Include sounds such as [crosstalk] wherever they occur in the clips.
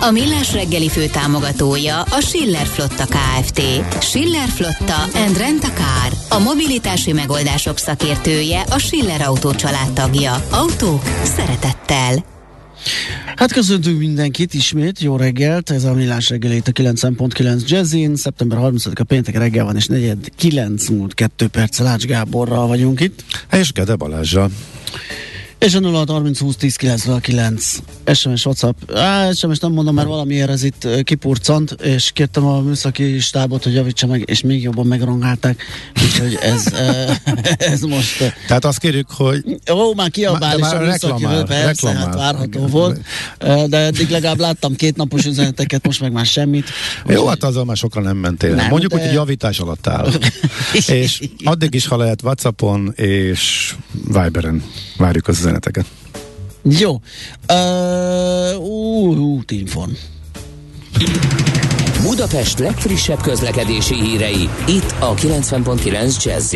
A Millás reggeli fő támogatója a Schiller Flotta KFT. Schiller Flotta and Rent a Car. A mobilitási megoldások szakértője a Schiller Autó tagja. Autók szeretettel. Hát köszöntünk mindenkit ismét, jó reggelt, ez a Millás reggelét a 9.9 Jazzin, szeptember 30-a péntek reggel van, és 4 9 múlt 2 perc Lács Gáborral vagyunk itt. És Gede Balázsa. És a 0 30 20 10 99 SMS, WhatsApp. Á, SMS nem mondom, mert valamiért ez itt kipurcant, és kértem a műszaki stábot, hogy javítsa meg, és még jobban megrongálták. Úgyhogy ez, [laughs] ez most... Tehát azt kérjük, hogy... Ó, már kiabál, és a műszaki persze, reklamál, hát várható igen. volt. De eddig legalább láttam két napos üzeneteket, most meg már semmit. Jó, hát azzal már sokkal nem mentél. Nem, Mondjuk, de... hogy javítás alatt áll. [laughs] és addig is, ha lehet Whatsappon és Viberen várjuk az üzeneteket. Jó. Uh, útinfon. Budapest legfrissebb közlekedési hírei, itt a 90.9 jazz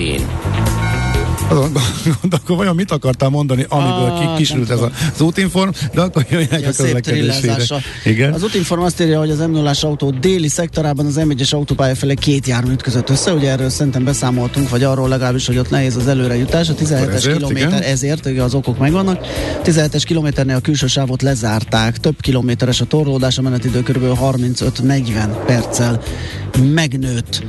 azon gondolkodom, vajon mit akartál mondani, amiből ah, kisült ez az útinform, de akkor jöjjenek a közlekedésére. Igen. Az útinform azt írja, hogy az m 0 autó déli szektorában az M1-es autópálya felé két jármű ütközött össze, ugye erről szerintem beszámoltunk, vagy arról legalábbis, hogy ott nehéz az előrejutás, a 17-es kilométer, ezért ugye az okok megvannak. 17-es kilométernél a külső sávot lezárták, több kilométeres a torlódás, a menetidő kb. 35-40 perccel megnőtt.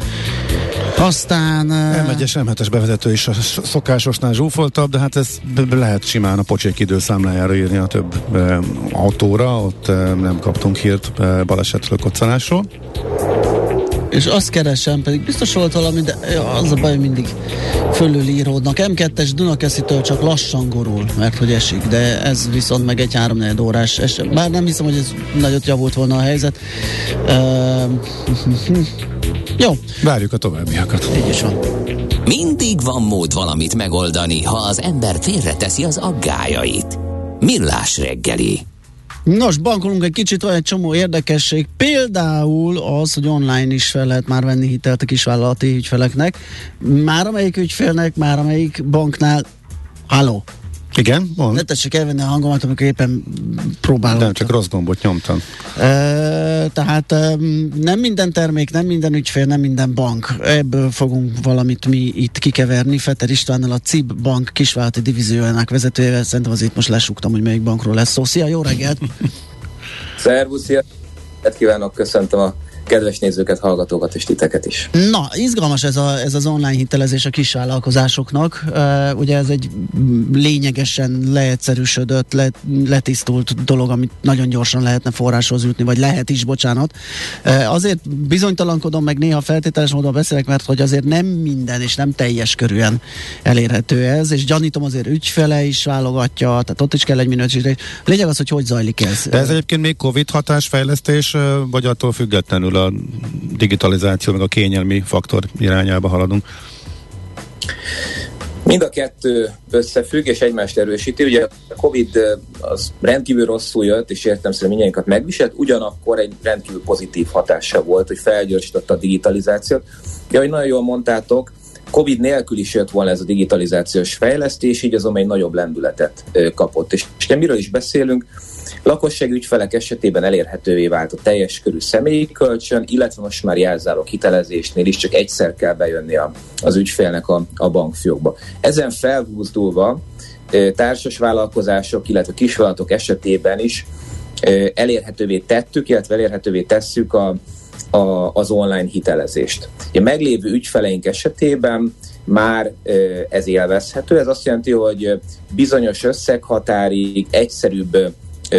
Aztán... M1-es, M7-es bevezető is a szokásosnál zsúfoltabb, de hát ez lehet simán a pocsék időszámlájára írni a több e, autóra, ott e, nem kaptunk hírt e, balesetről, koccanásról. És azt keresem, pedig biztos volt valami, de az a baj, mindig fölülíródnak. M2-es Dunakeszitől csak lassan gorul, mert hogy esik, de ez viszont meg egy 3 órás es. Bár nem hiszem, hogy ez nagyot javult volna a helyzet. Uh, jó. Várjuk a továbbiakat. Így is van. Mindig van mód valamit megoldani, ha az ember félreteszi az aggájait. Millás reggeli. Nos, bankolunk egy kicsit, van egy csomó érdekesség. Például az, hogy online is fel lehet már venni hitelt a kisvállalati ügyfeleknek. Már amelyik ügyfélnek, már amelyik banknál. Halló, igen, mond. Ne tessék elvenni a hangomat, amikor éppen próbálom. Nem, csak rossz gombot nyomtam. E, tehát e, nem minden termék, nem minden ügyfél, nem minden bank. Ebből fogunk valamit mi itt kikeverni. Fetter Istvánnal a CIB bank kisvállalati divíziójának vezetőjével. Szerintem azért most lesúgtam, hogy melyik bankról lesz szó. Szia, jó reggelt! [laughs] Szervusz, szia! kívánok, köszöntöm a kedves nézőket, hallgatókat és titeket is. Na, izgalmas ez, a, ez az online hitelezés a kisvállalkozásoknak. Uh, ugye ez egy lényegesen leegyszerűsödött, le, letisztult dolog, amit nagyon gyorsan lehetne forráshoz jutni, vagy lehet is, bocsánat. Uh, azért bizonytalankodom, meg néha feltételes módon beszélek, mert hogy azért nem minden és nem teljes körűen elérhető ez, és gyanítom azért ügyfele is válogatja, tehát ott is kell egy minőség. Lényeg az, hogy hogy zajlik ez. De ez egyébként még Covid hatásfejlesztés, vagy attól függetlenül a digitalizáció, meg a kényelmi faktor irányába haladunk? Mind a kettő összefügg és egymást erősíti. Ugye a Covid az rendkívül rosszul jött, és értem szerint mindjárt megviselt, ugyanakkor egy rendkívül pozitív hatása volt, hogy felgyorsította a digitalizációt. Ja, hogy nagyon jól mondtátok, Covid nélkül is jött volna ez a digitalizációs fejlesztés, így azon egy nagyobb lendületet kapott. És, és miről is beszélünk? Lakossági ügyfelek esetében elérhetővé vált a teljes körű személyi kölcsön, illetve most már jelzálók hitelezésnél is csak egyszer kell bejönni a, az ügyfélnek a, a bankfiókba. Ezen felhúzdulva társas vállalkozások, illetve kisvállalatok esetében is elérhetővé tettük, illetve elérhetővé tesszük a, a, az online hitelezést. A meglévő ügyfeleink esetében már ez élvezhető. Ez azt jelenti, hogy bizonyos összeghatárig egyszerűbb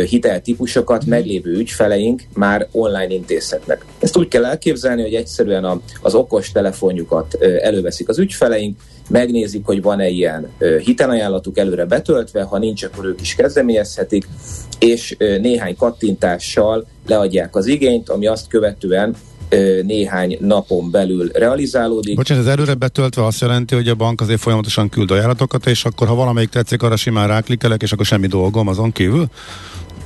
hiteltípusokat meglévő ügyfeleink már online intézhetnek. Ezt úgy kell elképzelni, hogy egyszerűen az okos telefonjukat előveszik az ügyfeleink, megnézik, hogy van-e ilyen hitelajánlatuk előre betöltve, ha nincs, akkor ők is kezdeményezhetik, és néhány kattintással leadják az igényt, ami azt követően néhány napon belül realizálódik. Bocsánat, ez előre betöltve azt jelenti, hogy a bank azért folyamatosan küld ajánlatokat, és akkor ha valamelyik tetszik, arra simán ráklikkelek, és akkor semmi dolgom azon kívül?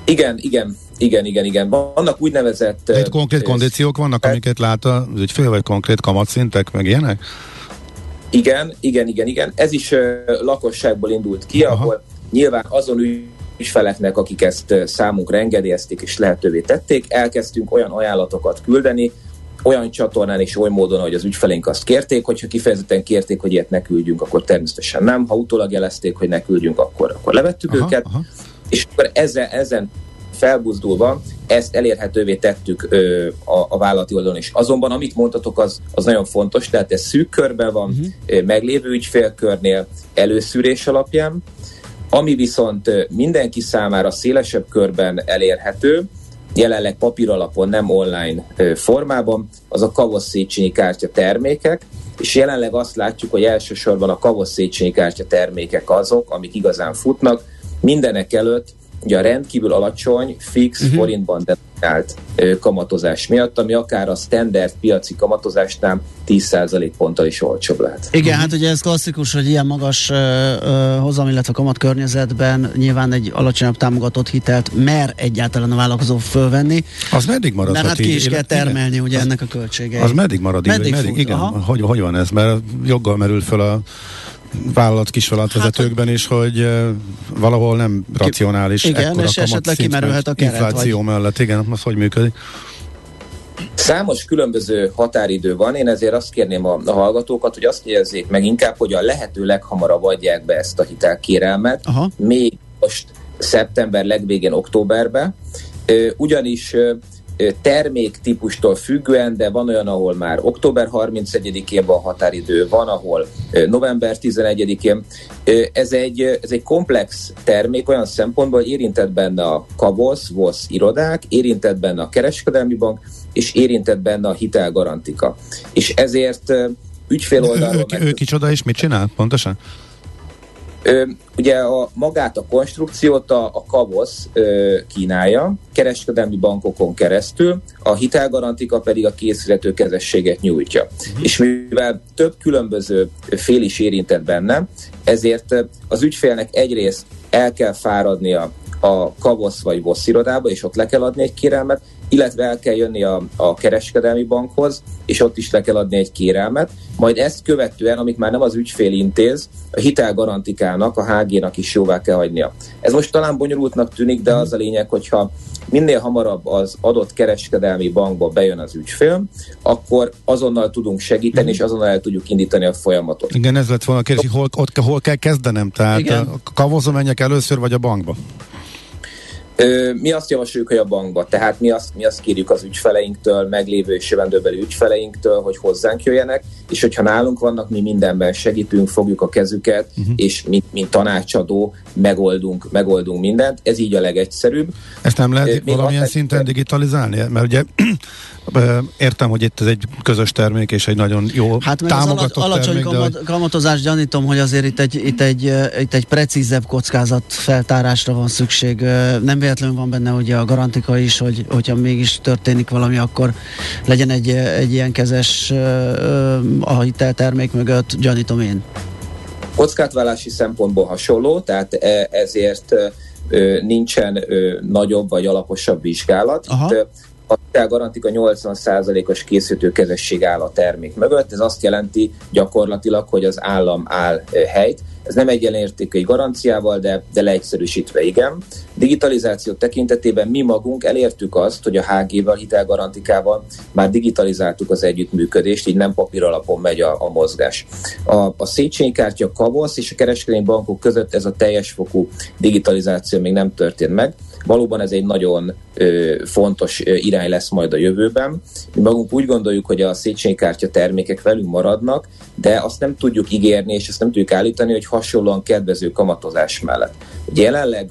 Igen, igen, igen, igen, igen. Vannak úgynevezett... Itt konkrét kondíciók vannak, amiket lát az ügyfél, vagy konkrét kamatszintek, meg ilyenek? Igen, igen, igen, igen. Ez is uh, lakosságból indult ki, Aha. ahol nyilván azon ügyfeleknek, akik ezt számunkra engedélyezték és lehetővé tették, elkezdtünk olyan ajánlatokat küldeni, olyan csatornán és oly módon, hogy az ügyfeleink azt kérték, hogyha kifejezetten kérték, hogy ilyet ne küldjünk, akkor természetesen nem. Ha utólag jelezték, hogy ne küldjünk, akkor, akkor levettük aha, őket. Aha. És akkor ezen, ezen felbuzdulva ezt elérhetővé tettük ö, a, a vállalati oldalon is. Azonban amit mondtatok, az, az nagyon fontos, tehát ez szűk körben van, uh-huh. meglévő ügyfélkörnél előszűrés alapján, ami viszont mindenki számára szélesebb körben elérhető, jelenleg papír alapon, nem online formában, az a Kavosz Széchenyi kártya termékek, és jelenleg azt látjuk, hogy elsősorban a Kavosz Széchenyi kártya termékek azok, amik igazán futnak, mindenek előtt ugye a rendkívül alacsony, fix uh-huh. forintban denominált kamatozás miatt, ami akár a standard piaci kamatozásnál 10% ponttal is olcsóbb lehet. Igen, uh-huh. hát ugye ez klasszikus, hogy ilyen magas uh, uh, hozam, illetve kamat környezetben nyilván egy alacsonyabb támogatott hitelt mer egyáltalán a vállalkozó fölvenni. Az meddig marad? Mert hát ki is kell termelni igen. ugye az, ennek a költségeit. Az meddig marad? Meddig, meddig igen, hogy, hogy van ez? Mert joggal merül föl a vállalat, kisvállalatvezetőkben hát, is, hogy uh, valahol nem racionális. Igen, és esetleg kimerülhet a keret. Infláció vagy... mellett, igen, az hogy működik? Számos különböző határidő van, én ezért azt kérném a, a hallgatókat, hogy azt jelezzék meg inkább, hogy a lehető leghamarabb adják be ezt a hitelkérelmet, Aha. még most szeptember legvégén októberbe, ugyanis terméktípustól függően, de van olyan, ahol már október 31-én van határidő, van, ahol november 11-én. Ez egy, ez egy komplex termék olyan szempontból, hogy érintett benne a Kavosz, VOSZ irodák, érintett benne a kereskedelmi bank, és érintett benne a hitelgarantika. És ezért ügyfél oldalról... Ő, ő, ő kicsoda és mit csinál pontosan? Ugye a, magát a konstrukciót a, a Kavosz kínálja, kereskedelmi bankokon keresztül, a hitelgarantika pedig a készülető kezességet nyújtja. Uh-huh. És mivel több különböző fél is érintett benne, ezért az ügyfélnek egyrészt el kell fáradnia a Kavosz vagy VOSZ irodába, és ott le kell adni egy kérelmet, illetve el kell jönni a, a kereskedelmi bankhoz, és ott is le kell adni egy kérelmet, majd ezt követően, amit már nem az ügyfél intéz, a hitelgarantikának, a HG-nak is jóvá kell hagynia. Ez most talán bonyolultnak tűnik, de az a lényeg, hogyha minél hamarabb az adott kereskedelmi bankba bejön az ügyfél, akkor azonnal tudunk segíteni, és azonnal el tudjuk indítani a folyamatot. Igen, ez lett volna a kérdés, hol, ott, hol kell kezdenem? Tehát Igen. a kavozom menjek először, vagy a bankba? Mi azt javasoljuk, hogy a bankba, tehát mi azt, mi azt kérjük az ügyfeleinktől, meglévő és jövendőbeli ügyfeleinktől, hogy hozzánk jöjjenek, és hogyha nálunk vannak, mi mindenben segítünk, fogjuk a kezüket, uh-huh. és mint, mint tanácsadó megoldunk, megoldunk mindent. Ez így a legegyszerűbb. Ezt nem lehet mi valamilyen szinten digitalizálni? Mert ugye értem, hogy itt ez egy közös termék, és egy nagyon jó hát támogatott az alacsony termék, kamat, de... kamatozás gyanítom, hogy azért itt egy, itt, egy, itt egy precízebb kockázat feltárásra van szükség. Nem véletlenül van benne ugye a garantika is, hogy hogyha mégis történik valami, akkor legyen egy, egy ilyen kezes a hiteltermék mögött, gyanítom én. Kockátvállalási szempontból hasonló, tehát e, ezért nincsen nagyobb vagy alaposabb vizsgálat. Aha. Itt a hitelgarantika 80%-os készítő kezesség áll a termék mögött. Ez azt jelenti gyakorlatilag, hogy az állam áll helyt. Ez nem egyenértékű garanciával, de, de leegyszerűsítve igen. Digitalizáció tekintetében mi magunk elértük azt, hogy a HG-vel, hitelgarantikával már digitalizáltuk az együttműködést, így nem papír alapon megy a, a mozgás. A, a Széchenyi kártya Kavosz és a kereskedelmi bankok között ez a teljes fokú digitalizáció még nem történt meg. Valóban ez egy nagyon ö, fontos ö, irány lesz majd a jövőben. Mi magunk úgy gondoljuk, hogy a Széchenyi kártya termékek velünk maradnak, de azt nem tudjuk ígérni, és azt nem tudjuk állítani, hogy hasonlóan kedvező kamatozás mellett. Ugye jelenleg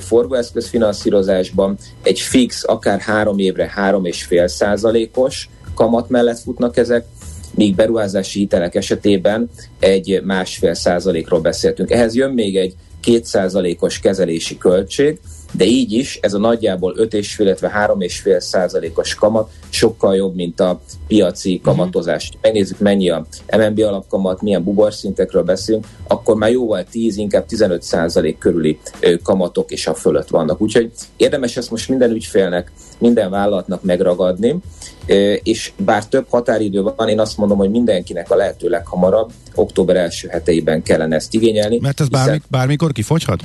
forgóeszköz finanszírozásban egy fix, akár három évre három és fél százalékos kamat mellett futnak ezek, míg beruházási hitelek esetében egy másfél százalékról beszéltünk. Ehhez jön még egy kétszázalékos kezelési költség, de így is ez a nagyjából 5,5, illetve 3,5 százalékos kamat sokkal jobb, mint a piaci mhm. kamatozás. Uh-huh. Megnézzük, mennyi a MNB alapkamat, milyen buborszintekről beszélünk, akkor már jóval 10, inkább 15 százalék körüli kamatok és a fölött vannak. Úgyhogy érdemes ezt most minden ügyfélnek, minden vállalatnak megragadni, és bár több határidő van, én azt mondom, hogy mindenkinek a lehető leghamarabb, október első heteiben kellene ezt igényelni. Mert ez bármi, bármikor kifogyhat?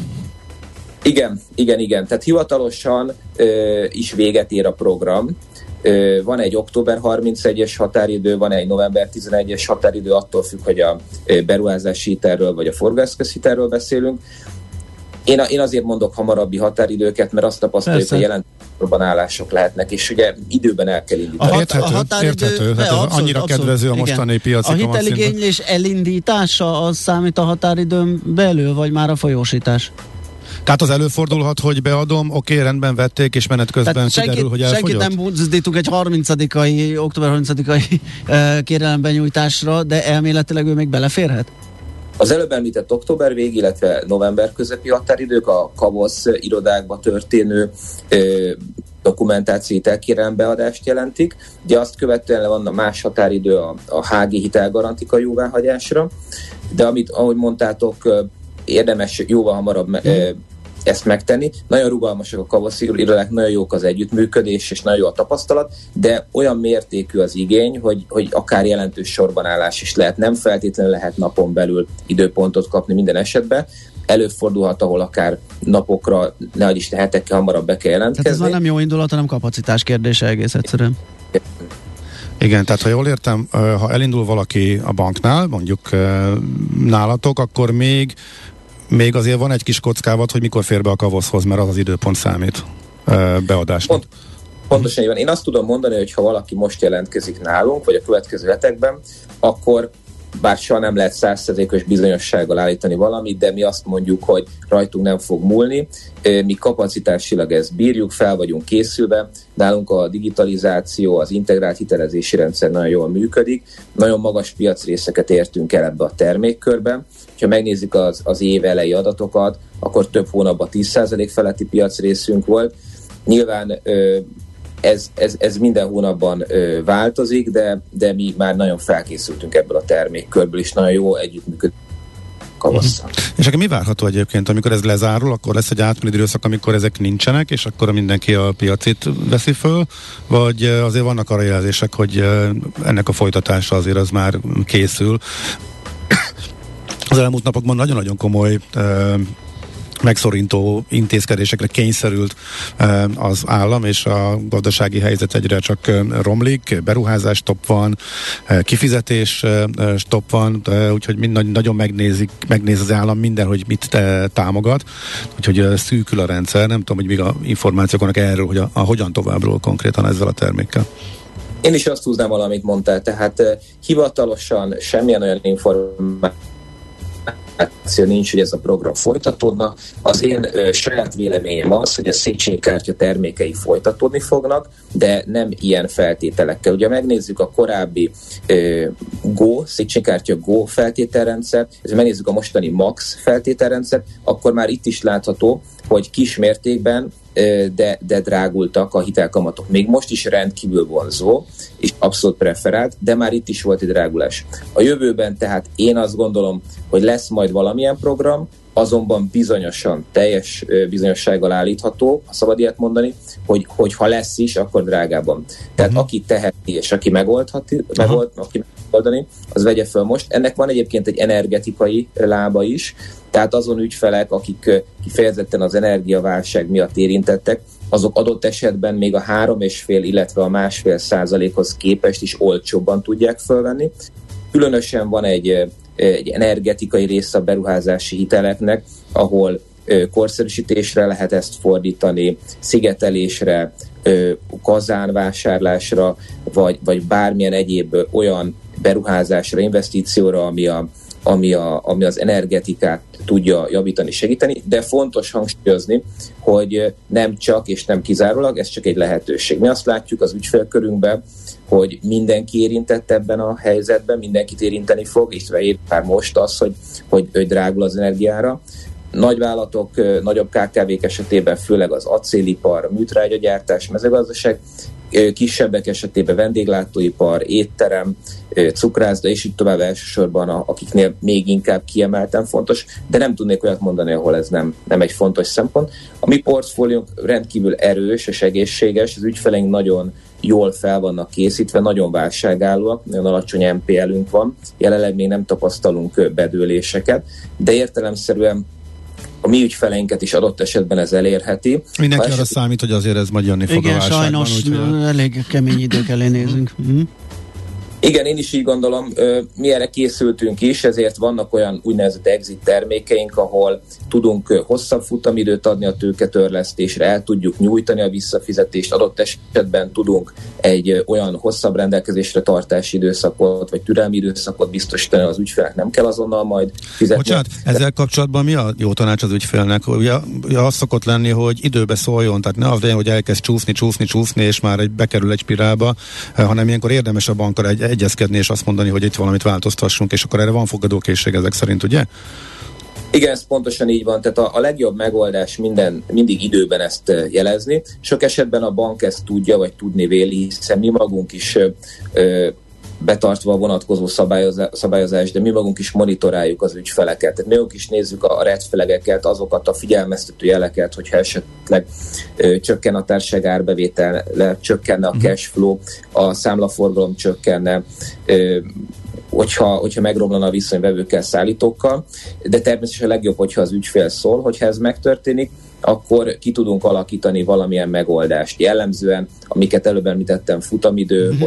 Igen, igen, igen. Tehát hivatalosan ö, is véget ér a program. Ö, van egy október 31-es határidő, van egy november 11-es határidő, attól függ, hogy a beruházási hitelről vagy a forgászköz hitelről beszélünk. Én, én azért mondok hamarabbi határidőket, mert azt tapasztaljuk, hogy jelent állások lehetnek, és ugye időben el kell indítani. A, hat, érthető, a határidő, érthető. Hát abszolút, annyira abszolút, kedvező a mostani igen. piaci A hiteligénylés elindítása az számít a határidőn belül, vagy már a folyósítás? Tehát az előfordulhat, hogy beadom, oké, okay, rendben vették, és menet közben Tehát senki, kiderül, hogy elfogyott? Senkit nem buzdítunk egy 30-ai, október 30-ai [laughs] kérelemben nyújtásra, de elméletileg ő még beleférhet? Az előbb említett október vég, illetve november közepi határidők a kavosz irodákba történő ö, dokumentációi beadást jelentik. Ugye azt követően van a más határidő a, a HG hitelgarantika jóváhagyásra, de amit, ahogy mondtátok, érdemes jóval hamarabb mm ezt megtenni. Nagyon rugalmasak a kavaszi irodák, nagyon jók az együttműködés, és nagyon jó a tapasztalat, de olyan mértékű az igény, hogy, hogy akár jelentős sorban állás is lehet. Nem feltétlenül lehet napon belül időpontot kapni minden esetben. Előfordulhat, ahol akár napokra, nehogy is hetekkel hamarabb be kell jelentkezni. Tehát ez már nem jó indulat, hanem kapacitás kérdése egész egyszerűen. Igen, tehát ha jól értem, ha elindul valaki a banknál, mondjuk nálatok, akkor még még azért van egy kis kockávat, hogy mikor fér be a kavoszhoz, mert az az időpont számít beadásnak. Pont, pontosan így van. Én azt tudom mondani, hogy ha valaki most jelentkezik nálunk, vagy a következő hetekben, akkor bár soha nem lehet százszerzékos bizonyossággal állítani valamit, de mi azt mondjuk, hogy rajtunk nem fog múlni. Mi kapacitásilag ezt bírjuk, fel vagyunk készülve, nálunk a digitalizáció, az integrált hitelezési rendszer nagyon jól működik, nagyon magas piacrészeket értünk el ebbe a termékkörbe. Ha megnézzük az, az év elejé adatokat, akkor több hónapban 10% feletti piacrészünk volt. Nyilván ez, ez, ez minden hónapban változik, de, de mi már nagyon felkészültünk ebből a termékkörből, és nagyon jó együttműködünk kavasszal. Uh-huh. És akkor mi várható egyébként, amikor ez lezárul, akkor lesz egy átmeneti időszak, amikor ezek nincsenek, és akkor mindenki a piacit veszi föl, vagy azért vannak arra jelzések, hogy ennek a folytatása azért az már készül. Az elmúlt napokban nagyon-nagyon komoly megszorító intézkedésekre kényszerült az állam, és a gazdasági helyzet egyre csak romlik, beruházás top van, kifizetés top van, úgyhogy mind, nagyon megnézik, megnéz az állam minden, hogy mit támogat, úgyhogy szűkül a rendszer, nem tudom, hogy még a információk vannak erről, hogy a, a hogyan továbbról konkrétan ezzel a termékkel. Én is azt húznám valamit mondtál, tehát hivatalosan semmilyen olyan információ indikáció nincs, hogy ez a program folytatódna. Az én ö, saját véleményem az, hogy a Széchenyi kártya termékei folytatódni fognak, de nem ilyen feltételekkel. Ugye megnézzük a korábbi ö, Go, Széchenyi kártya Go feltételrendszert, és megnézzük a mostani Max feltételrendszert, akkor már itt is látható, hogy kis mértékben de, de drágultak a hitelkamatok. Még most is rendkívül vonzó, és abszolút preferált, de már itt is volt egy drágulás. A jövőben tehát én azt gondolom, hogy lesz majd valamilyen program, azonban bizonyosan, teljes bizonyossággal állítható, ha szabad ilyet mondani, hogy, hogy ha lesz is, akkor drágában. Tehát uh-huh. aki teheti, és aki megoldhati, uh-huh. megold, aki megoldani, az vegye föl most. Ennek van egyébként egy energetikai lába is, tehát azon ügyfelek, akik kifejezetten az energiaválság miatt érintettek, azok adott esetben még a három és fél, illetve a másfél százalékhoz képest is olcsóbban tudják fölvenni. Különösen van egy egy energetikai része a beruházási hiteleknek, ahol korszerűsítésre lehet ezt fordítani, szigetelésre, kazánvásárlásra, vagy, vagy bármilyen egyéb olyan beruházásra, investícióra, ami, a, ami, a, ami az energetikát tudja javítani, segíteni, de fontos hangsúlyozni, hogy nem csak és nem kizárólag, ez csak egy lehetőség. Mi azt látjuk az ügyfélkörünkben, hogy mindenki érintett ebben a helyzetben, mindenkit érinteni fog, és ér már most az, hogy, hogy, hogy drágul az energiára. nagyvállalatok, nagyobb KKV-k esetében főleg az acélipar, műtrágyagyártás, mezőgazdaság, kisebbek esetében vendéglátóipar, étterem, cukrászda, és így tovább elsősorban, akiknél még inkább kiemelten fontos, de nem tudnék olyat mondani, ahol ez nem, nem egy fontos szempont. A mi portfóliónk rendkívül erős és egészséges, az ügyfeleink nagyon jól fel vannak készítve, nagyon válságállóak, nagyon alacsony MPL-ünk van, jelenleg még nem tapasztalunk bedőléseket, de értelemszerűen a mi ügyfeleinket is adott esetben ez elérheti. Mindenki arra eset... számít, hogy azért ez majd jönni fog Igen, a sajnos úgy, elég kemény idők elé nézünk. Mm. Igen, én is így gondolom, mi erre készültünk is, ezért vannak olyan úgynevezett exit termékeink, ahol tudunk hosszabb futamidőt adni a tőketörlesztésre, el tudjuk nyújtani a visszafizetést, adott esetben tudunk egy olyan hosszabb rendelkezésre tartási időszakot, vagy türelmi időszakot biztosítani az ügyfelek, nem kell azonnal majd fizetni. Bocsánat, ezzel kapcsolatban mi a jó tanács az ügyfélnek? Ugye, ugye az szokott lenni, hogy időbe szóljon, tehát ne az legyen, hogy elkezd csúszni, csúszni, csúszni, és már egy, bekerül egy spirálba, hanem ilyenkor érdemes a bankkal egy, egyezkedni és azt mondani, hogy itt valamit változtassunk, és akkor erre van fogadókészség ezek szerint, ugye? Igen, ez pontosan így van. Tehát a, a legjobb megoldás minden, mindig időben ezt jelezni. Sok esetben a bank ezt tudja, vagy tudni véli, hiszen mi magunk is ö, betartva a vonatkozó szabályozást, de mi magunk is monitoráljuk az ügyfeleket. Tehát mi magunk is nézzük a red azokat a figyelmeztető jeleket, hogyha esetleg ö, csökken a társaság árbevétel, csökkenne a mhm. cash flow, a számlaforgalom csökkenne, ö, hogyha, hogyha megromlana a viszony vevőkkel, szállítókkal, de természetesen a legjobb, hogyha az ügyfél szól, hogyha ez megtörténik, akkor ki tudunk alakítani valamilyen megoldást. Jellemzően, amiket előbb említettem, futamidő, mm-hmm.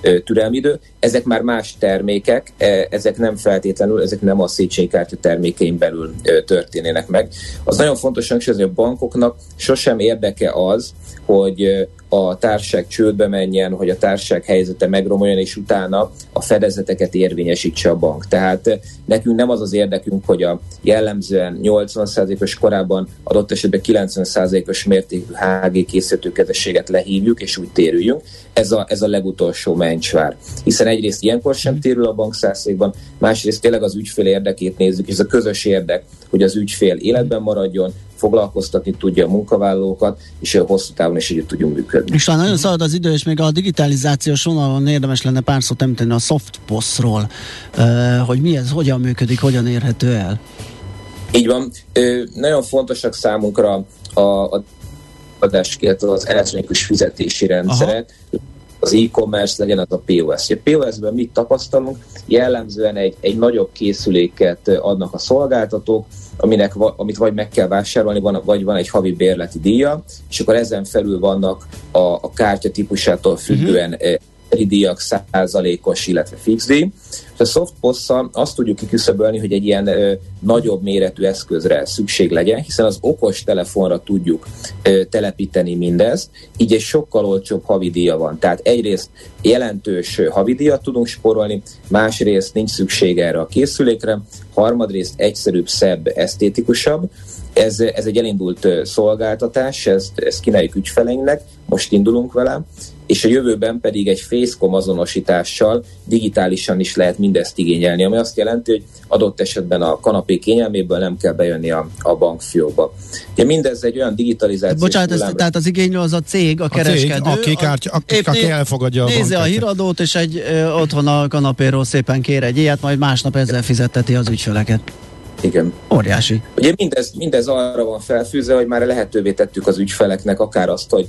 Hosszabbítás, türelmidő. Ezek már más termékek, ezek nem feltétlenül, ezek nem a Széchenyi kártya termékein belül történnének meg. Az nagyon fontos hangsúlyozni, hogy a bankoknak sosem érdeke az, hogy a társaság csődbe menjen, hogy a társaság helyzete megromoljon, és utána a fedezeteket érvényesítse a bank. Tehát nekünk nem az az érdekünk, hogy a jellemzően 80%-os korában adott esetben 90%-os mértékű HG készítőkezességet lehívjuk, és úgy térüljünk. Ez a, ez a legutolsó mencsvár. Hiszen egyrészt ilyenkor sem térül a bank százalékban, másrészt tényleg az ügyfél érdekét nézzük, és ez a közös érdek, hogy az ügyfél életben maradjon, foglalkoztatni tudja a munkavállalókat, és hosszú távon is együtt tudjunk működni. És nagyon szalad az idő, és még a digitalizációs vonalon érdemes lenne pár szót említeni a softpostról, hogy mi ez, hogyan működik, hogyan érhető el. Így van. Nagyon fontosak számunkra a, a adás, az elektronikus fizetési rendszerek, Aha az e-commerce, legyen az a POS. A POS-ben mit tapasztalunk? Jellemzően egy, egy nagyobb készüléket adnak a szolgáltatók, aminek, amit vagy meg kell vásárolni, van, vagy van egy havi bérleti díja, és akkor ezen felül vannak a, a kártya típusától függően uh-huh díjak százalékos, illetve fix díj. A softpost azt tudjuk kiküszöbölni, hogy egy ilyen ö, nagyobb méretű eszközre szükség legyen, hiszen az okos telefonra tudjuk ö, telepíteni mindezt, így egy sokkal olcsóbb havidíja van. Tehát egyrészt jelentős havidíjat tudunk sporolni, másrészt nincs szükség erre a készülékre, harmadrészt egyszerűbb, szebb, esztétikusabb, ez, ez egy elindult szolgáltatás, ezt, ezt kínáljuk ügyfeleinknek, most indulunk vele, és a jövőben pedig egy Facecom azonosítással digitálisan is lehet mindezt igényelni, ami azt jelenti, hogy adott esetben a kanapé kényelméből nem kell bejönni a, a bankfiókba. Ugye mindez egy olyan digitalizáció. Bocsánat, ez, tehát az igénylő az a cég, a, a kereskedő. Cég, aki, kártya, aki, aki elfogadja a Nézi a híradót, és egy ö, otthon a kanapéról szépen kér egy ilyet, majd másnap ezzel fizetteti az ügyfeleket. Igen. Óriási. Ugye mindez, mindez arra van felfűzve, hogy már lehetővé tettük az ügyfeleknek akár azt, hogy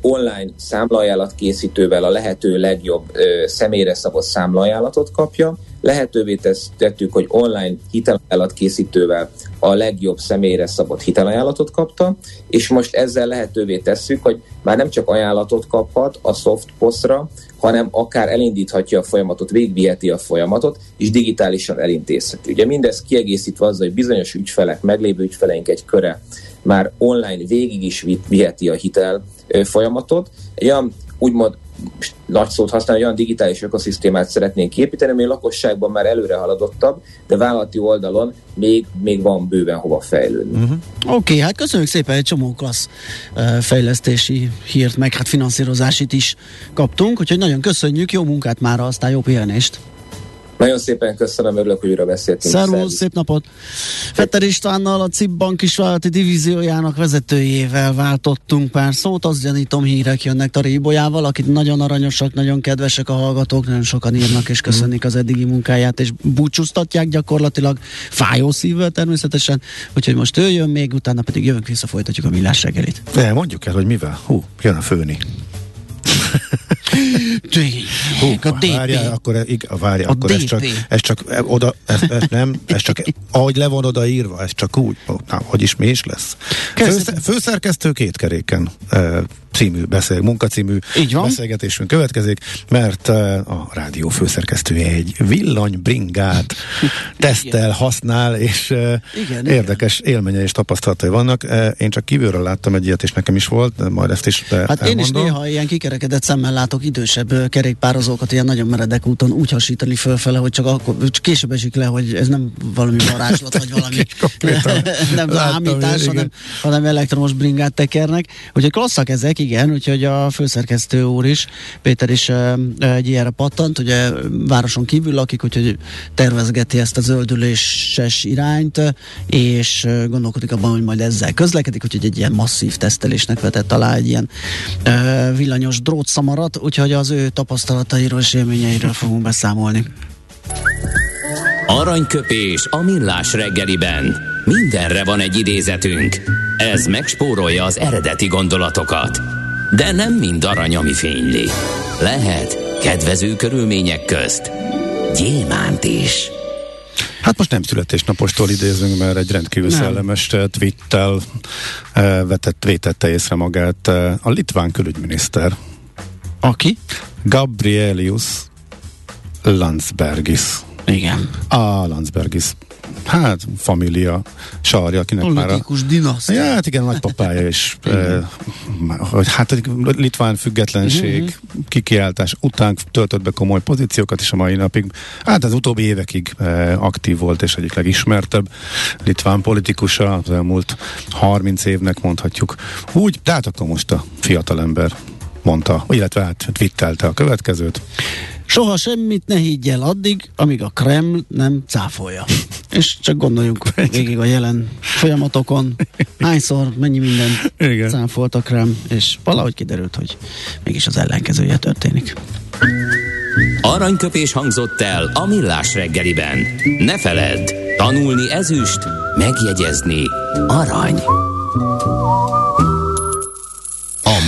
online számlaajánlat készítővel a lehető legjobb személyre szabott számlaajánlatot kapja. Lehetővé tettük, hogy online hitelajánlat készítővel a legjobb személyre szabott hitelajánlatot kapta, és most ezzel lehetővé tesszük, hogy már nem csak ajánlatot kaphat a softpostra, hanem akár elindíthatja a folyamatot, végviheti a folyamatot, és digitálisan elintézheti. Ugye mindez kiegészítve azzal, hogy bizonyos ügyfelek, meglévő ügyfeleink egy köre már online végig is viheti a hitel folyamatot. Egy olyan úgymond nagy szót használni, olyan digitális ökoszisztémát szeretnénk építeni, ami lakosságban már előre haladottabb, de vállalati oldalon még, még van bőven hova fejlődni. Uh-huh. Oké, okay, hát köszönjük szépen, egy csomó klassz fejlesztési hírt, meg hát finanszírozásit is kaptunk, úgyhogy nagyon köszönjük, jó munkát már, aztán jó pihenést! Nagyon szépen köszönöm, örülök, hogy újra beszéltünk. Szervusz, szép napot! Fetter Istvánnal, a CIP Bank kisvállalati divíziójának vezetőjével váltottunk pár szót. Azt gyanítom, hírek jönnek Taríbolyával, akit nagyon aranyosak, nagyon kedvesek a hallgatók, nagyon sokan írnak és köszönnik az eddigi munkáját, és búcsúztatják gyakorlatilag fájó szívvel természetesen, úgyhogy most ő jön még, utána pedig jövünk vissza, folytatjuk a millás reggelit. De mondjuk el, hogy mivel. Hú, jön a főni. Hú, a DP. Várjál, akkor, várjál, a akkor ez csak, ez csak oda, ez, ez nem, ez csak, ahogy le van oda írva, ez csak úgy, na, hogy is mi is lesz. Fősz, főszerkesztő két keréken című beszél, munkacímű Így van. beszélgetésünk következik, mert a rádió főszerkesztője egy villanybringát [laughs] tesztel, használ, és igen, érdekes igen. élménye és tapasztalatai vannak. Én csak kívülről láttam egy ilyet, és nekem is volt, majd ezt is Hát elmondom. én is néha ilyen kikerekedett szemmel látok idősebb kerékpározókat ilyen nagyon meredek úton úgy hasítani fölfele, hogy csak, akkor, csak később esik le, hogy ez nem valami varázslat, vagy valami [laughs] nem lámítás, hanem, hanem elektromos bringát tekernek. Úgyhogy klasszak ezek, igen, úgyhogy a főszerkesztő úr is, Péter is egy ilyenre pattant, ugye városon kívül lakik, úgyhogy tervezgeti ezt a zöldüléses irányt, és gondolkodik abban, hogy majd ezzel közlekedik, úgyhogy egy ilyen masszív tesztelésnek vetett alá egy ilyen villanyos drótszamarat, úgyhogy az ő tapasztalatairól és élményeiről fogunk beszámolni. Aranyköpés a millás reggeliben. Mindenre van egy idézetünk. Ez megspórolja az eredeti gondolatokat. De nem mind arany, ami fényli. Lehet kedvező körülmények közt gyémánt is. Hát most nem születésnapostól idézünk, mert egy rendkívül nem. szellemes eh, twittel eh, vetett, vétette észre magát eh, a litván külügyminiszter. Aki? Gabrielius Landsbergis. Igen. A Landsbergis hát família sarja, akinek Politikus már a... dinasztia. Ja, hát igen, nagypapája is. [laughs] e, hát egy litván függetlenség uh-huh. kikiáltás után töltött be komoly pozíciókat, és a mai napig, hát az utóbbi évekig e, aktív volt, és egyik legismertebb litván politikusa az elmúlt 30 évnek mondhatjuk úgy, de hát akkor most a fiatalember mondta, illetve hát twittelte a következőt. Soha semmit ne higgy el addig, amíg a Kreml nem cáfolja. [laughs] És csak gondoljunk végig a jelen folyamatokon, hányszor, mennyi minden Igen. cáfolt a Kreml, és valahogy kiderült, hogy mégis az ellenkezője történik. Aranyköpés hangzott el a millás reggeliben. Ne feledd, tanulni ezüst, megjegyezni arany.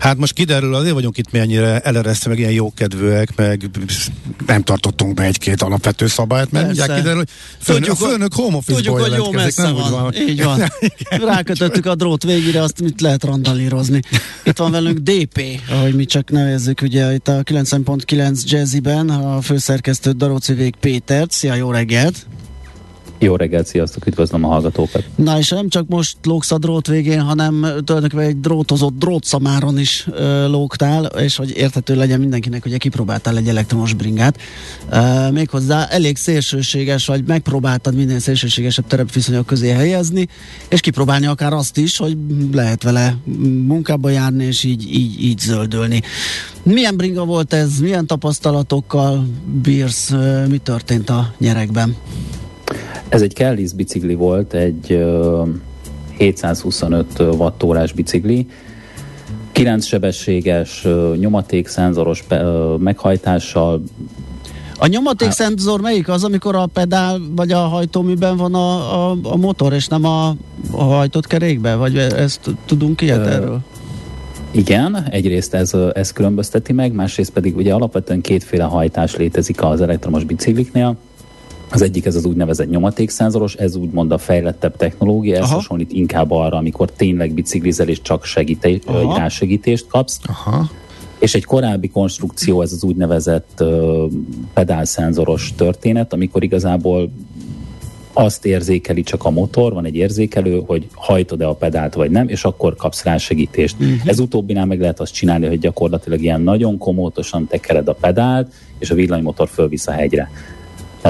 Hát most kiderül, azért vagyunk itt mennyire eleresztve, meg ilyen jókedvűek, meg nem tartottunk be egy-két alapvető szabályt, mert mindjárt kiderül, hogy főnök, tudjuk, a főnök home Tudjuk, hogy jó messze nem van. van. Így van. [laughs] [laughs] Rákötöttük a drót végére, azt mit lehet randalírozni. Itt van velünk DP, ahogy mi csak nevezzük, ugye itt a 90.9 Jazziben a főszerkesztő Daróci Pétert. Szia, jó reggelt! Jó reggelt, sziasztok, üdvözlöm a hallgatókat. Na és nem csak most lóksz a drót végén, hanem tulajdonképpen egy drótozott drótszamáron is ö, lógtál, és hogy érthető legyen mindenkinek, hogy kipróbáltál egy elektromos bringát. Ö, méghozzá elég szélsőséges, vagy megpróbáltad minden szélsőségesebb terepviszonyok közé helyezni, és kipróbálni akár azt is, hogy lehet vele munkába járni, és így, így, így zöldölni. Milyen bringa volt ez? Milyen tapasztalatokkal bírsz? Mi történt a nyerekben? Ez egy Kellis bicikli volt, egy 725 wattórás bicikli, 9 sebességes, nyomatékszenzoros meghajtással, a nyomatékszenzor melyik az, amikor a pedál vagy a hajtóműben van a, a, a motor, és nem a, a hajtott kerékben? Vagy ezt tudunk ilyet erről? Igen, egyrészt ez, ez különbözteti meg, másrészt pedig ugye alapvetően kétféle hajtás létezik az elektromos bicikliknél. Az egyik ez az úgynevezett nyomatékszenzoros, ez úgymond a fejlettebb technológia, ez hasonlít inkább arra, amikor tényleg biciklizel és csak segíté, rásegítést kapsz. Aha. És egy korábbi konstrukció, ez az úgynevezett uh, pedálszenzoros történet, amikor igazából azt érzékeli csak a motor, van egy érzékelő, hogy hajtod-e a pedált vagy nem, és akkor kapsz rá segítést. Uh-huh. Ez utóbbinál meg lehet azt csinálni, hogy gyakorlatilag ilyen nagyon komótosan tekered a pedált, és a villanymotor fölvisz a hegyre.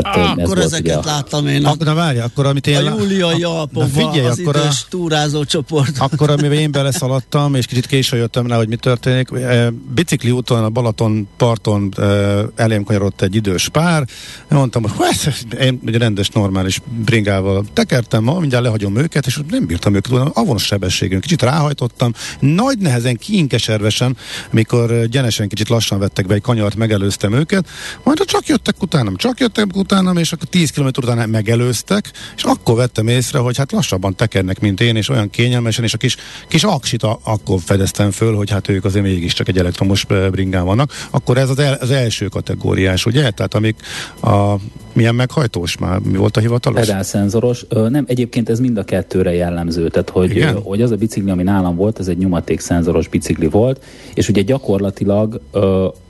Tehát, ah, ez akkor ezeket a... láttam én. Ak- na várj, akkor amit én... A Júlia Jalpova, figyelj, az akkor a... túrázó csoport. Akkor, amivel én beleszaladtam, és kicsit későn jöttem rá, hogy mi történik. Bicikli úton, a Balaton parton elém kanyarodott egy idős pár. Mondtam, hogy én egy rendes, normális bringával tekertem, ma mindjárt lehagyom őket, és nem bírtam őket, avonos sebességünk. Kicsit ráhajtottam, nagy nehezen, kiinkeservesen, mikor gyenesen kicsit lassan vettek be egy kanyart, megelőztem őket, majd csak jöttek utánam, csak jöttek utánam, és akkor 10 km után megelőztek, és akkor vettem észre, hogy hát lassabban tekernek, mint én, és olyan kényelmesen, és a kis, kis aksit akkor fedeztem föl, hogy hát ők azért mégiscsak egy elektromos bringán vannak. Akkor ez az, el, az első kategóriás, ugye? Tehát amik a milyen meghajtós már? Mi volt a hivatalos? Pedálszenzoros. Nem, egyébként ez mind a kettőre jellemző. Tehát, hogy, ö, hogy az a bicikli, ami nálam volt, ez egy nyomatékszenzoros bicikli volt, és ugye gyakorlatilag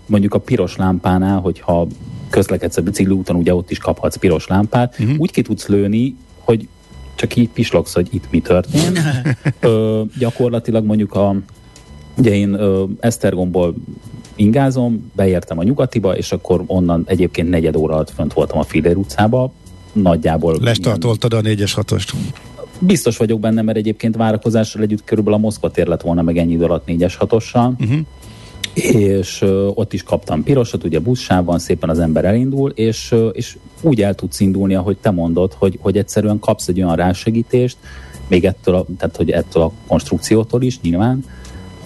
mondjuk a piros lámpánál, hogyha közlekedsz a bicikli úton, ugye ott is kaphatsz piros lámpát, uh-huh. úgy ki tudsz lőni, hogy csak így pislogsz, hogy itt mi történt. [laughs] ö, gyakorlatilag mondjuk a, ugye én ö, Esztergomból ingázom, beértem a nyugatiba, és akkor onnan egyébként negyed óra alatt fönt voltam a Filér utcába, nagyjából... Lestartoltad a 4-es 6 Biztos vagyok benne, mert egyébként várakozással együtt körülbelül a Moszkva tér lett volna meg ennyi idő alatt 4-es 6 uh-huh és ott is kaptam pirosat, ugye buszsában szépen az ember elindul, és, és úgy el tudsz indulni, ahogy te mondod, hogy, hogy egyszerűen kapsz egy olyan rásegítést, még ettől a, tehát, hogy ettől a konstrukciótól is nyilván,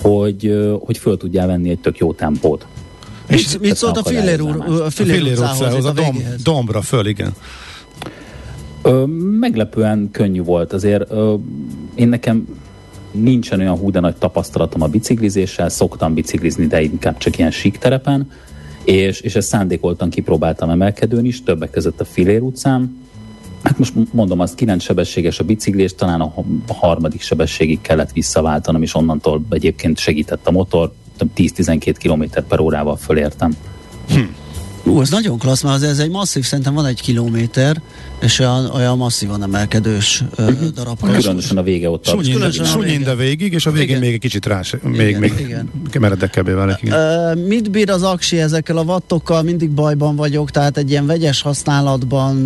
hogy, hogy föl tudjál venni egy tök jó tempót. És mit szólt a Filler, úr, a Filler, Filler utcához, a, dom, dombra föl, igen. Ö, meglepően könnyű volt. Azért ö, én nekem nincsen olyan hú de nagy tapasztalatom a biciklizéssel, szoktam biciklizni, de inkább csak ilyen sík terepen, és, és ezt szándékoltan kipróbáltam emelkedőn is, többek között a Filér utcán. Hát most mondom, azt 9 sebességes a bicikli, talán a harmadik sebességig kellett visszaváltanom, és onnantól egyébként segített a motor, 10-12 km per órával fölértem. Hm. Ú, ez nagyon klassz, mert ez egy masszív, szerintem van egy kilométer, és olyan, olyan masszívan emelkedős uh, darab. Különösen a vége ott. Sunyin, de végig, és a végén igen. még egy kicsit rá, még, igen, még igen. meredekebbé válik. Uh, mit bír az aksi ezekkel a wattokkal? Mindig bajban vagyok, tehát egy ilyen vegyes használatban,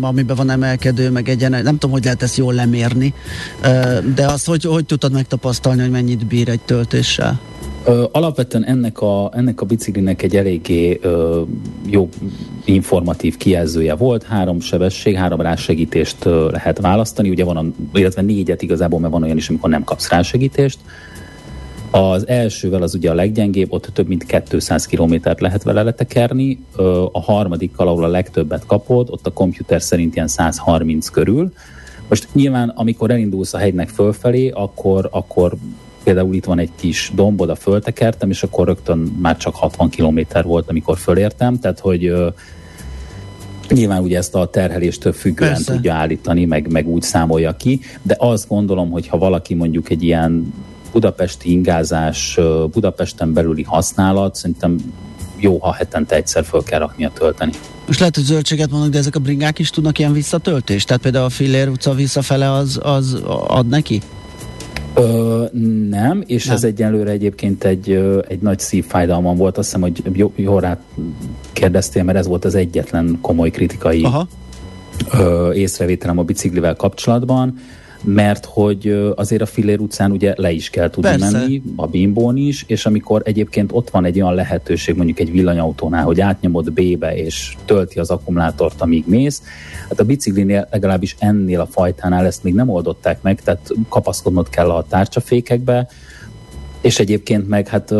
uh, amiben van emelkedő, meg egyen, nem tudom, hogy lehet ezt jól lemérni, uh, de azt hogy, hogy tudtad megtapasztalni, hogy mennyit bír egy töltéssel? Ö, alapvetően ennek a, ennek a biciklinek egy eléggé ö, jó informatív kijelzője volt, három sebesség, három rásegítést ö, lehet választani, ugye van, a, illetve négyet igazából, mert van olyan is, amikor nem kapsz rásegítést. Az elsővel az ugye a leggyengébb, ott több mint 200 kilométert lehet vele letekerni, a harmadikkal, ahol a legtöbbet kapod, ott a komputer szerint ilyen 130 körül. Most nyilván, amikor elindulsz a hegynek fölfelé, akkor, akkor például itt van egy kis domb, oda föltekertem, és akkor rögtön már csak 60 km volt, amikor fölértem, tehát hogy Nyilván ugye ezt a terhelést több függően Persze. tudja állítani, meg, meg úgy számolja ki, de azt gondolom, hogy ha valaki mondjuk egy ilyen budapesti ingázás, Budapesten belüli használat, szerintem jó, ha hetente egyszer föl kell a tölteni. Most lehet, hogy zöldséget mondok, de ezek a bringák is tudnak ilyen visszatöltést? Tehát például a Fillér utca visszafele az, az ad neki? Ö, nem, és nem. ez egyelőre egyébként egy, egy nagy szívfájdalmam volt. Azt hiszem, hogy jó, jó rá kérdeztél, mert ez volt az egyetlen komoly kritikai Aha. Ö, észrevételem a biciklivel kapcsolatban mert hogy azért a Fillér utcán ugye le is kell tudni Persze. menni, a bimbón is, és amikor egyébként ott van egy olyan lehetőség, mondjuk egy villanyautónál, hogy átnyomod B-be és tölti az akkumulátort, amíg mész, hát a biciklinél legalábbis ennél a fajtánál ezt még nem oldották meg, tehát kapaszkodnod kell a tárcsafékekbe, és egyébként meg hát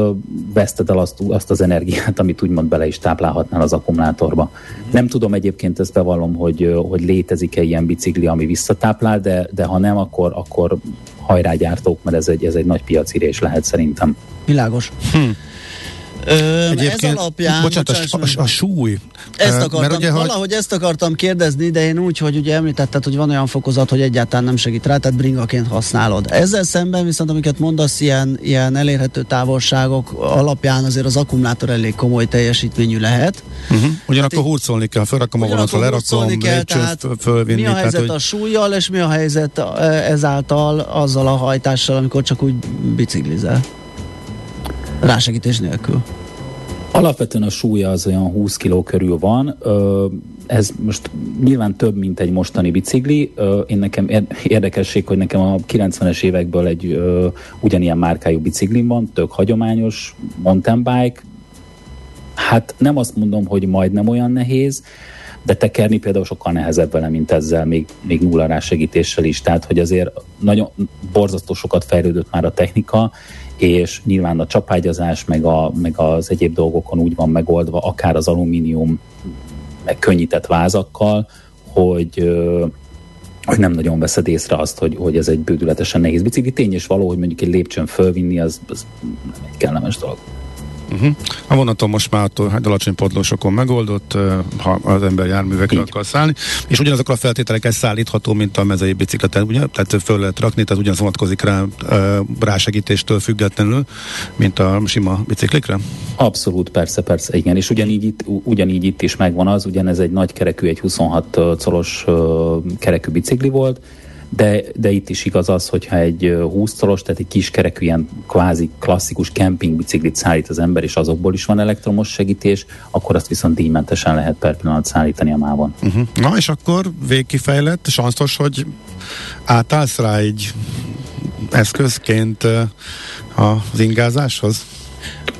veszted el azt, azt az energiát, amit úgymond bele is táplálhatnál az akkumulátorba. Mm. Nem tudom egyébként, ezt bevallom, hogy, hogy létezik-e ilyen bicikli, ami visszatáplál, de, de ha nem, akkor, akkor hajrá gyártók, mert ez egy, ez egy nagy piacirés lehet szerintem. Világos. Hm. Ö, ez alapján... Bocsánat, a, a, a súly. Ezt akartam, mert ugye, valahogy ezt akartam kérdezni, de én úgy, hogy ugye említetted, hogy van olyan fokozat, hogy egyáltalán nem segít rá, tehát bringaként használod. Ezzel szemben viszont, amiket mondasz, ilyen, ilyen elérhető távolságok alapján azért az akkumulátor elég komoly teljesítményű lehet. Uh-huh. Ugyanakkor hát hurcolni kell, felrakom a vonatra, lerakom, kell, tehát fölvinni. Mi a helyzet tehát, hogy... a súlyjal, és mi a helyzet ezáltal azzal a hajtással, amikor csak úgy biciklizel? Rásegítés nélkül. Alapvetően a súlya az olyan 20 kg körül van. Ez most nyilván több, mint egy mostani bicikli. Én nekem érdekesség, hogy nekem a 90-es évekből egy ugyanilyen márkájú biciklim van, tök hagyományos mountain bike. Hát nem azt mondom, hogy majdnem olyan nehéz, de tekerni például sokkal nehezebb vele, mint ezzel, még, még nulla rásegítéssel is. Tehát, hogy azért nagyon borzasztó sokat fejlődött már a technika, és nyilván a csapágyazás, meg, a, meg az egyéb dolgokon úgy van megoldva, akár az alumínium meg könnyített vázakkal, hogy hogy nem nagyon veszed észre azt, hogy, hogy ez egy bődületesen nehéz bicikli. Tény és való, hogy mondjuk egy lépcsőn fölvinni, az, az nem egy kellemes dolog. Uh-huh. A vonaton most már a hát alacsony padlósokon megoldott, ha az ember járművekre Így. akar szállni, és ugyanazok a feltételek ez szállítható, mint a mezei bicikleten, ugye? Tehát föl lehet rakni, tehát ugyanaz vonatkozik rá rásegítéstől függetlenül, mint a sima biciklikre? Abszolút, persze, persze, igen. És ugyanígy itt, ugyanígy itt is megvan az, ugyanez egy nagy kerekű, egy 26 colos kerekű bicikli volt, de, de itt is igaz az, hogyha egy 20 szoros, tehát egy kiskerekű ilyen kvázi klasszikus kempingbiciklit szállít az ember, és azokból is van elektromos segítés, akkor azt viszont díjmentesen lehet per pillanat szállítani a mávon. Uh-huh. Na és akkor végkifejlett, sanszos, hogy átállsz rá egy eszközként az ingázáshoz?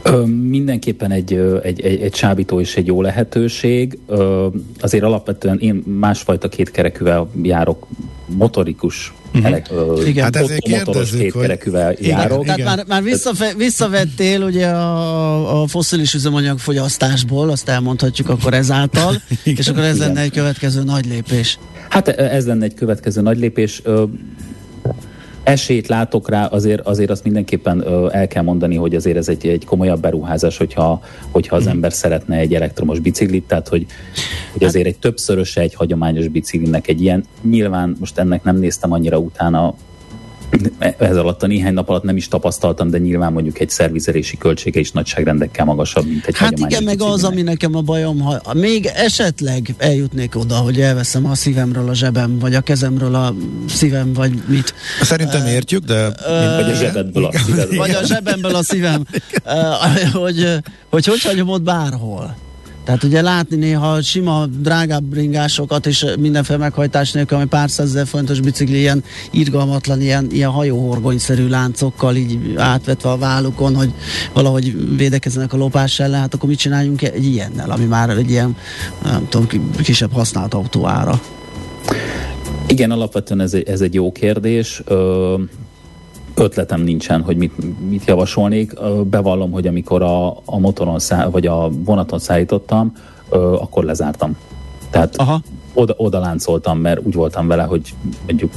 Ö, mindenképpen egy, egy, egy, egy sábító és egy jó lehetőség. Ö, azért alapvetően én másfajta kétkerekűvel járok motorikus Uh-huh. Elek, igen, hát ezért motoros kétkerekűvel igen, járok. Igen. Tehát már, már visszafe, visszavettél ugye a, a foszilis üzemanyag fogyasztásból, azt elmondhatjuk akkor ezáltal, [laughs] igen, és akkor ez igen. lenne egy következő nagy lépés. Hát ez lenne egy következő nagy lépés esélyt látok rá, azért, azért azt mindenképpen ö, el kell mondani, hogy azért ez egy, egy komolyabb beruházás, hogyha, hogyha az hmm. ember szeretne egy elektromos biciklit, tehát hogy, hogy hát- azért egy többszöröse egy hagyományos biciklinek egy ilyen, nyilván most ennek nem néztem annyira utána, ez alatt a néhány nap alatt nem is tapasztaltam, de nyilván mondjuk egy szervizelési költsége is nagyságrendekkel magasabb, mint egy Hát igen, meg az, ami nekem a bajom, ha még esetleg eljutnék oda, hogy elveszem a szívemről a zsebem, vagy a kezemről a szívem, vagy mit. Szerintem értjük, de... Vagy a zsebedből a szívem. Vagy a zsebemből a szívem. Hogy, hogy hogy hagyom ott bárhol. Tehát ugye látni néha sima, drágább bringásokat és mindenféle meghajtás nélkül, ami pár százezer fontos bicikli ilyen irgalmatlan, ilyen, ilyen hajóhorgonyszerű láncokkal így átvetve a vállukon, hogy valahogy védekezzenek a lopás ellen, hát akkor mit csináljunk egy ilyennel, ami már egy ilyen, nem tudom, kisebb használt autó? Igen, alapvetően ez egy, ez egy jó kérdés. Ö, ötletem nincsen, hogy mit, mit javasolnék. Bevallom, hogy amikor a, a motoron szá, vagy a vonaton szállítottam, akkor lezártam. Tehát Aha. Oda, oda láncoltam, mert úgy voltam vele, hogy mondjuk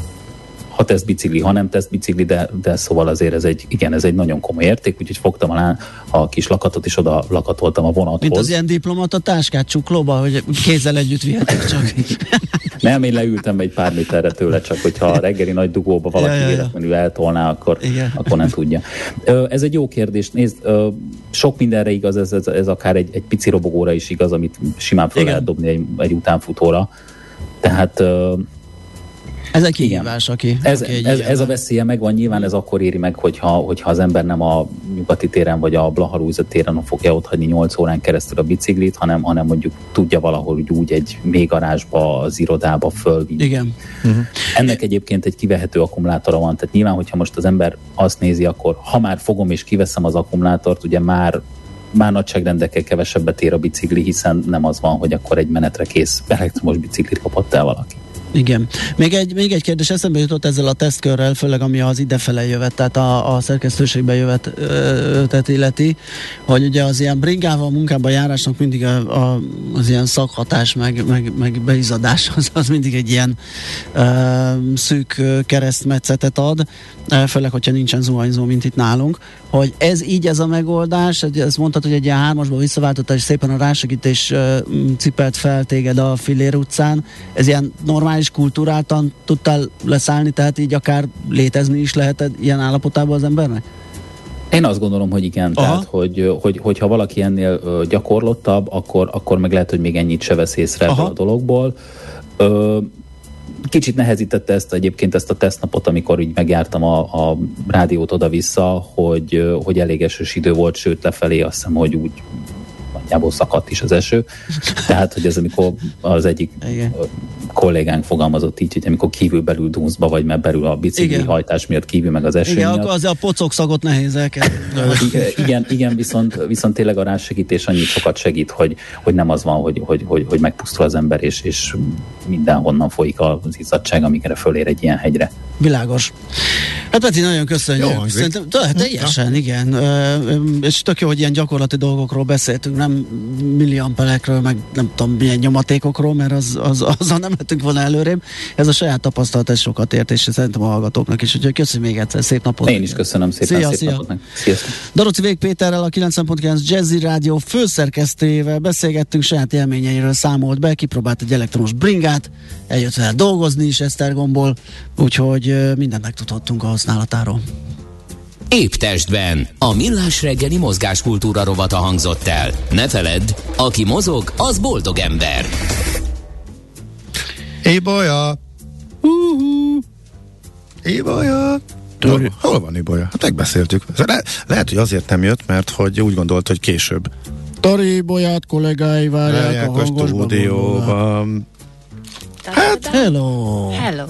ha tesz bicikli, ha nem tesz bicikli, de, de szóval azért ez egy, igen, ez egy nagyon komoly érték, úgyhogy fogtam alá a kis lakatot, és oda lakatoltam a vonathoz. Mint az ilyen diplomata táskát csuklóba, hogy kézzel együtt vihetek csak. [laughs] nem, én leültem egy pár méterre tőle, csak hogyha a reggeli nagy dugóba valaki ja, ja, ja. véletlenül eltolná, akkor, akkor nem tudja. Ez egy jó kérdés. Nézd, sok mindenre igaz, ez, ez, ez akár egy, egy pici robogóra is igaz, amit simán fel lehet dobni egy, egy utánfutóra. Tehát ez egy kihívás, aki, ez, aki ez, ez a veszélye megvan, nyilván ez akkor éri meg, hogyha, hogyha az ember nem a nyugati téren vagy a Blaharúza téren fogja ott hagyni 8 órán keresztül a biciklit, hanem, hanem mondjuk tudja valahol úgy egy mélygarázsba, az irodába fölvinni. Igen. Uh-huh. Ennek egyébként egy kivehető akkumulátora van, tehát nyilván, hogyha most az ember azt nézi, akkor ha már fogom és kiveszem az akkumulátort, ugye már már nagyságrendekkel kevesebbet ér a bicikli, hiszen nem az van, hogy akkor egy menetre kész elektromos biciklit kapott el valaki. Igen. Még egy, még egy kérdés eszembe jutott ezzel a tesztkörrel, főleg ami az idefele jövet, tehát a, a szerkesztőségbe jövet tehát illeti, hogy ugye az ilyen bringával munkába járásnak mindig a, a, az ilyen szakhatás, meg, meg, meg beizadás [laughs] az, az mindig egy ilyen ö, szűk keresztmetszetet ad, főleg, hogyha nincsen zuhanyzó, mint itt nálunk, hogy ez így ez a megoldás, ezt mondtad, hogy egy ilyen hármasból visszaváltotta, és szépen a rásegítés cipelt fel téged a Filér utcán, ez ilyen normális kultúráltan tudtál leszállni, tehát így akár létezni is lehet ilyen állapotában az embernek? Én azt gondolom, hogy igen. Aha. Tehát, hogy, hogy, hogyha valaki ennél gyakorlottabb, akkor, akkor meg lehet, hogy még ennyit se vesz észre ebből a dologból. Ö, kicsit nehezítette ezt egyébként ezt a tesztnapot, amikor így megjártam a, a rádiót oda-vissza, hogy, hogy elég esős idő volt, sőt lefelé azt hiszem, hogy úgy nagyjából szakadt is az eső. Tehát, hogy ez amikor az egyik Igen. Kollégánk fogalmazott így, hogy amikor kívül belül dunszba, vagy mert belül a bicikli igen. hajtás miatt kívül meg az eső Igen, miatt. akkor az a pocok szagot nehéz elkezdeni. [laughs] igen, igen viszont, viszont tényleg a rásegítés annyit sokat segít, hogy, hogy nem az van, hogy, hogy, hogy, hogy megpusztul az ember, és, és mindenhonnan folyik az izzadság, amikre fölér egy ilyen hegyre. Világos. Hát Peti, nagyon köszönjük. Jó, Szerintem teljesen, igen. És tök jó, hogy ilyen gyakorlati dolgokról beszéltünk, nem milliampelekről, meg nem tudom milyen nyomatékokról, mert az, az, azzal nem lehetünk volna előrébb. Ez a saját tapasztalat, ez sokat ért, és szerintem a hallgatóknak is. Úgyhogy köszönöm még egyszer, szép napot. Én is köszönöm szépen, szia, szép szia. napot. Sziasztok. Daroci Vég Péterrel, a 90.9 Jazzy Rádió főszerkesztőjével beszélgettünk, saját élményeiről számolt be, kipróbált egy elektromos bringát, eljött vele dolgozni is Esztergomból, úgyhogy mindent megtudhattunk a használatáról. Épp testben. A millás reggeli mozgáskultúra rovata hangzott el. Ne feledd, aki mozog, az boldog ember. Ébolya! Uh-huh. Ébolya! Hol, hol van Ibolya? Hát megbeszéltük. Le, lehet, hogy azért nem jött, mert hogy úgy gondolt, hogy később. Tori Bolyát kollégái várják a hangos stúdióban. Hát, hello! Hello!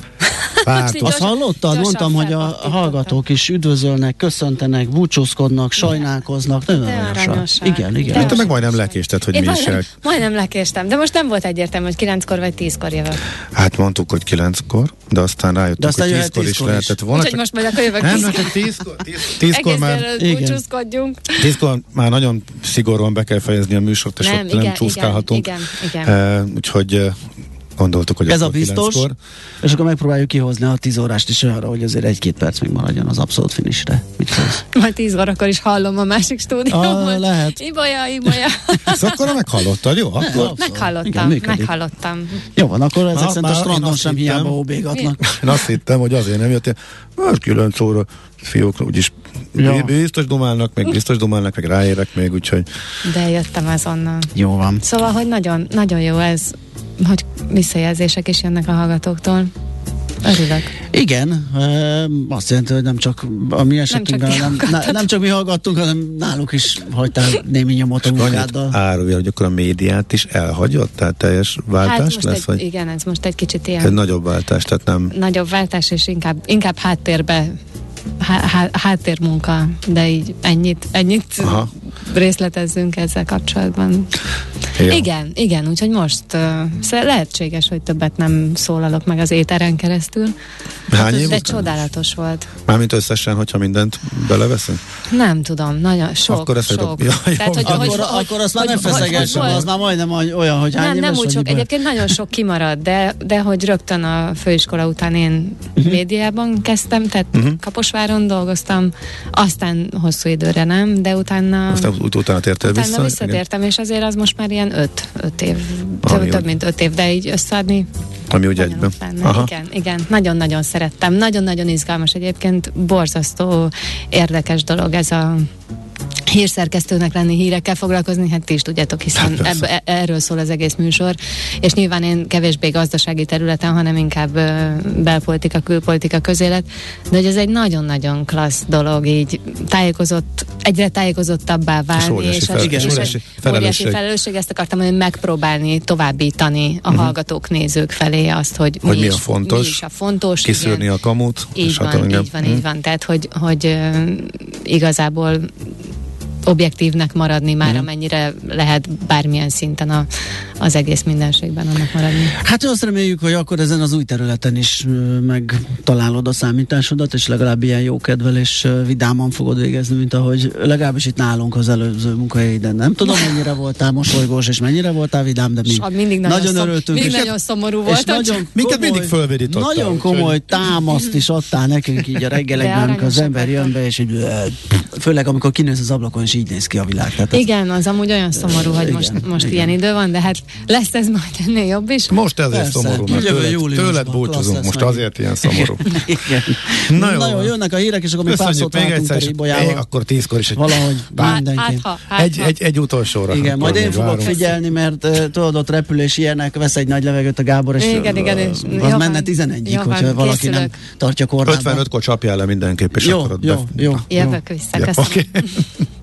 Párt. Azt hallottad? Mondtam, hogy a hallgatók is üdvözölnek, köszöntenek, búcsúzkodnak, sajnálkoznak. Nagyon Igen, igen. Hát te meg majdnem lekésted, hogy Én mi majdnem, is majdnem lekéstem, de most nem volt egyértelmű, hogy kilenckor vagy tízkor jövök. Hát mondtuk, hogy kilenckor, de aztán rájöttünk, de aztán hogy tízkor is, is lehetett volna. Úgyhogy most majd akkor jövök nem, tízkor. Nem, tízkor, tíz, tízkor már... búcsúzkodjunk. Tízkor már nagyon szigorúan be kell fejezni a műsort, és nem, ott igen, nem csúszkálhatunk. Igen, igen, igen. Uh, úgyhogy gondoltuk, hogy ez a biztos, és akkor megpróbáljuk kihozni a 10 órást is olyanra, hogy azért egy-két perc még maradjon az abszolút finisre. Mit szólsz? [laughs] Majd 10 órakor is hallom a másik stúdióban. Ah, lehet. [laughs] Ibolya, ibolya. [laughs] Ezt akkor meghallottad, jó? Akkor... Meghallottam, Igen, meghallottam. Jó van, akkor ezek szerint a strandon sem hittem, hiába óbégatnak. Én azt hittem, hogy azért nem jöttél. Már 9 óra fiúk úgyis ja. biztos dumálnak, meg biztos dumálnak, meg ráérek még, úgyhogy... De jöttem azonnal. Jó van. Szóval, hogy nagyon, nagyon jó ez hogy visszajelzések is jönnek a hallgatóktól. Örülök. Igen, azt jelenti, hogy nem csak a mi esetünkben, nem, nem, nem, nem csak mi hallgattunk, hanem náluk is hagytál [laughs] némi nyomot a munkáddal. Árulja, hogy akkor a médiát is elhagyott, tehát teljes váltás hát lesz? Egy, vagy? Igen, ez most egy kicsit ilyen... Ez nagyobb váltás, tehát nem... Nagyobb váltás, és inkább, inkább háttérbe há, háttérmunka, de így ennyit, ennyit Aha. részletezzünk ezzel kapcsolatban. Ja. Igen, igen, úgyhogy most uh, lehetséges, hogy többet nem szólalok meg az éteren keresztül. Hány hát, év de csodálatos volt. Mármint összesen, hogyha mindent beleveszünk? Nem tudom, nagyon sok, akkor sok. Dob... Ja, Tehát, hogy, akkor, hogy, akkor azt már nem feszegessen, az már majdnem olyan, hogy hány Nem, nem úgy sok, egyébként nagyon sok kimarad, de, de hogy rögtön a főiskola után én uh-huh. médiában kezdtem, tehát uh-huh. Kaposváron dolgoztam, aztán hosszú időre nem, de utána... Aztán ut- utána tértél utána vissza? visszatértem, igen. és azért az most már ilyen öt, öt év, több, több mint öt év, de így összeadni ami úgy egyben. Igen, igen, nagyon-nagyon szerettem. Nagyon-nagyon izgalmas egyébként, borzasztó érdekes dolog ez a hírszerkesztőnek lenni, hírekkel foglalkozni, hát ti is tudjátok, hiszen hát ebb, e- erről szól az egész műsor, és nyilván én kevésbé gazdasági területen, hanem inkább belpolitika, külpolitika közélet, de hogy ez egy nagyon-nagyon klassz dolog, így tájékozott, egyre tájékozottabbá válni, és, fel, és, és óriási, felelősség. felelősség, ezt akartam hogy megpróbálni továbbítani a uh-huh. hallgatók, nézők felé azt, hogy, hogy mi, mi, is, a fontos, mi is a fontos, kiszűrni igen. a kamut. Így van, így van, uh-huh. így van, tehát hogy, hogy igazából objektívnek maradni már, mm. amennyire lehet bármilyen szinten a, az egész mindenségben annak maradni. Hát azt reméljük, hogy akkor ezen az új területen is megtalálod a számításodat, és legalább ilyen jókedvel és vidáman fogod végezni, mint ahogy legalábbis itt nálunk az előző munkahelyiden. Nem tudom, mennyire voltál mosolygós, és mennyire voltál vidám, de mi mindig nagyon, nagyon szom, örültünk. Mindig és nagyon szomorú volt. Nagyon minket mindig fölvidítottál. Nagyon komoly támaszt is adtál nekünk így a reggelekben, amikor az ember jön be, és így, főleg amikor kinősz az ablakon, és így néz ki a világ. Tehát Igen, az amúgy olyan szomorú, hogy most, most igen. ilyen idő van, de hát lesz ez majd ennél jobb is. Most ezért Persze. szomorú, mert tőled, tőled búcsúzunk, most meg. azért ilyen szomorú. [laughs] Na jó, Na jó, jönnek a hírek, és akkor mi pár szót még egyszer, még akkor tízkor is egy valahogy hát, mindenki. Hát, hát, egy, egy, egy utolsóra. Igen, majd én fogok figyelni, mert tudod, ott repülés ilyenek, vesz egy nagy levegőt a Gábor, és igen, igen, és az menne 11-ig, hogyha valaki nem tartja kordában. 55-kor csapjál le mindenképp, és jó, jó, jó, Jövök vissza, köszönöm. [laughs]